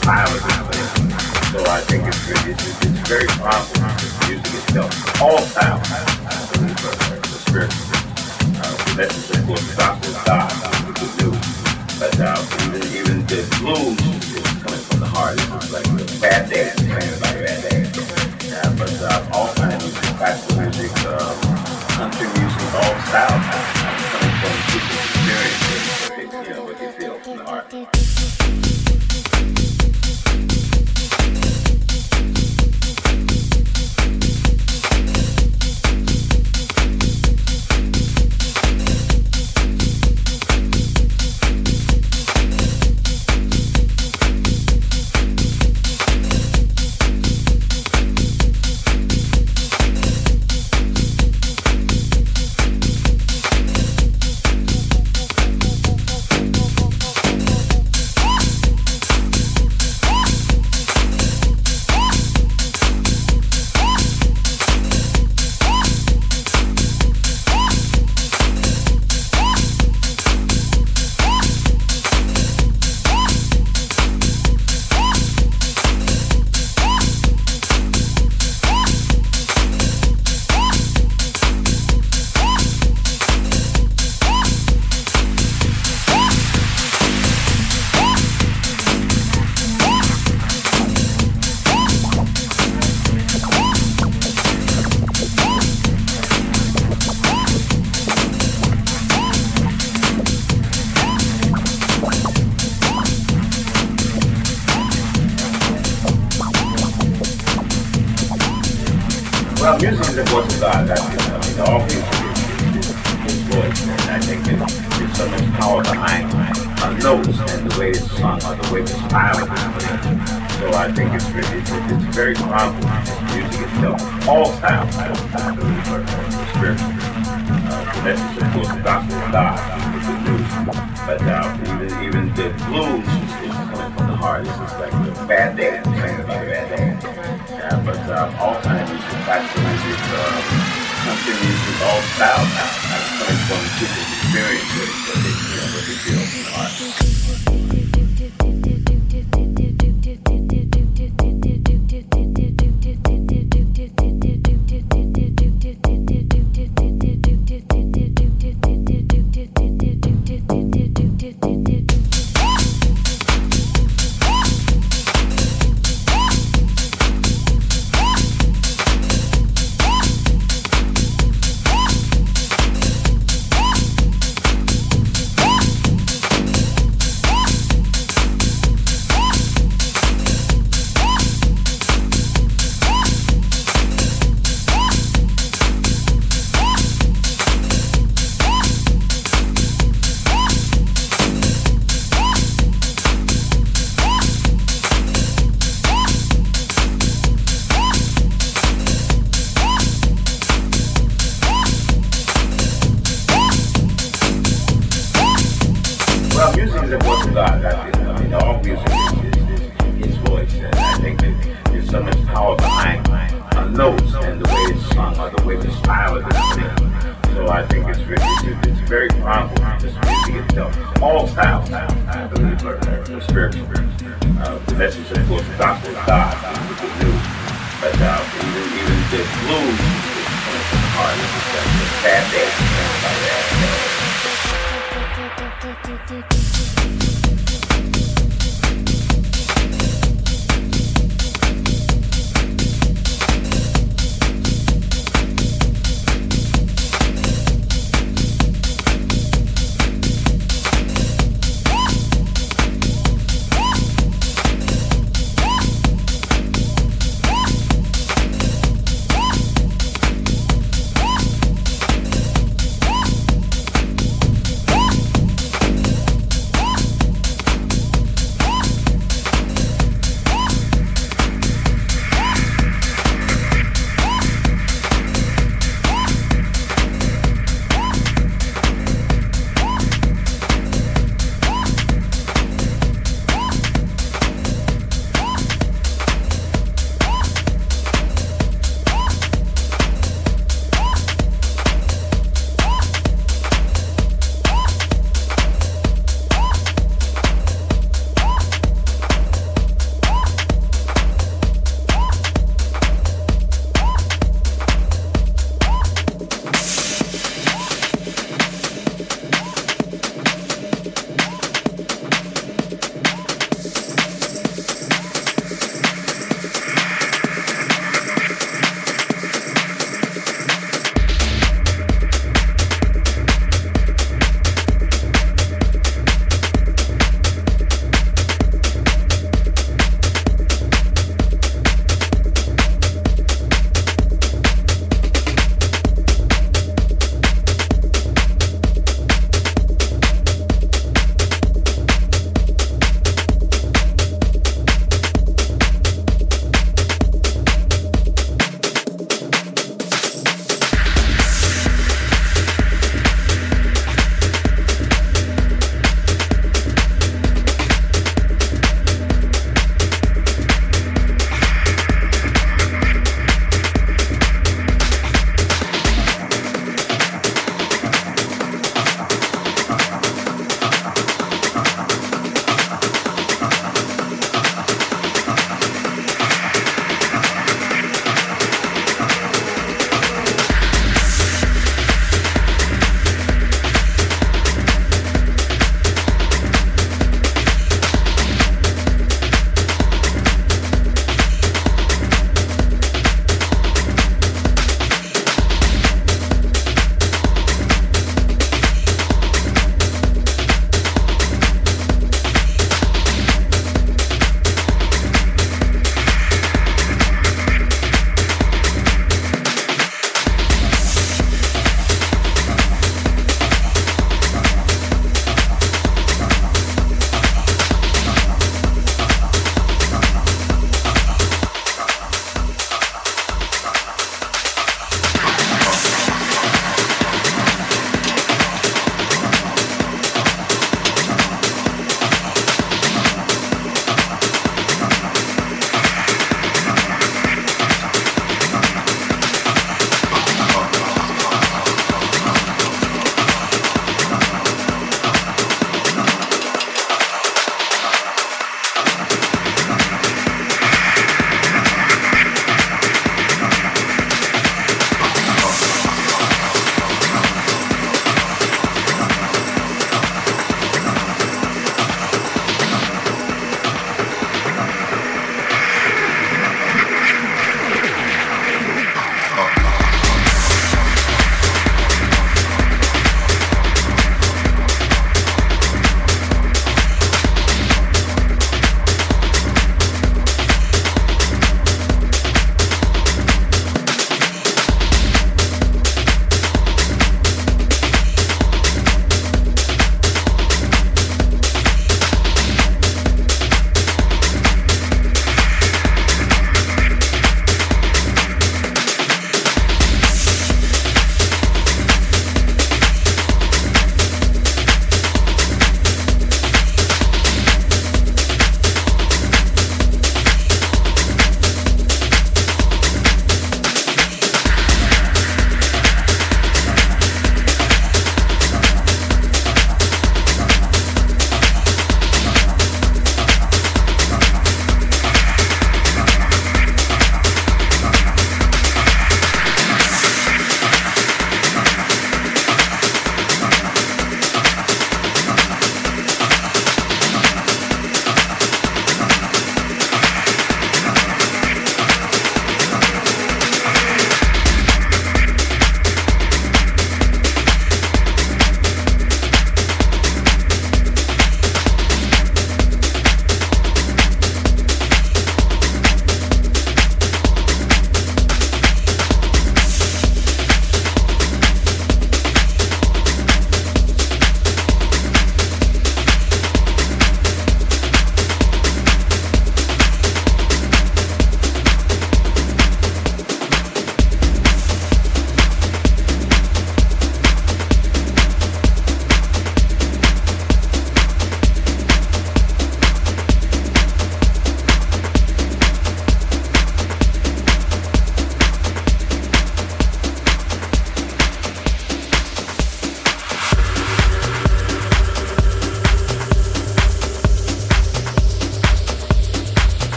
the the. So I think it's, very powerful, music itself. All are, are spiritual. Uh, the message, of course, gospel God, which is new. But uh, even, even the blues coming from the heart. Like bad day, playing about bad day. Yeah, but uh, all kind of music, classical music, uh, country music, all styles and the way it's sung or the way the style is played. So I think it's, really- it's, it's very powerful. Music itself. All styles, I believe, are, are spiritual. Uh, the message, of course, the gospel of God, is new. But uh, even, even the blues is, coming from the heart. It's just like a bad day, playing about a bad day. Yeah, but uh, all kind of music, classical music, uh, country music, all styles now, now coming from people's experiences, what they, you. know, what they feel from the Blue, blues. Like that.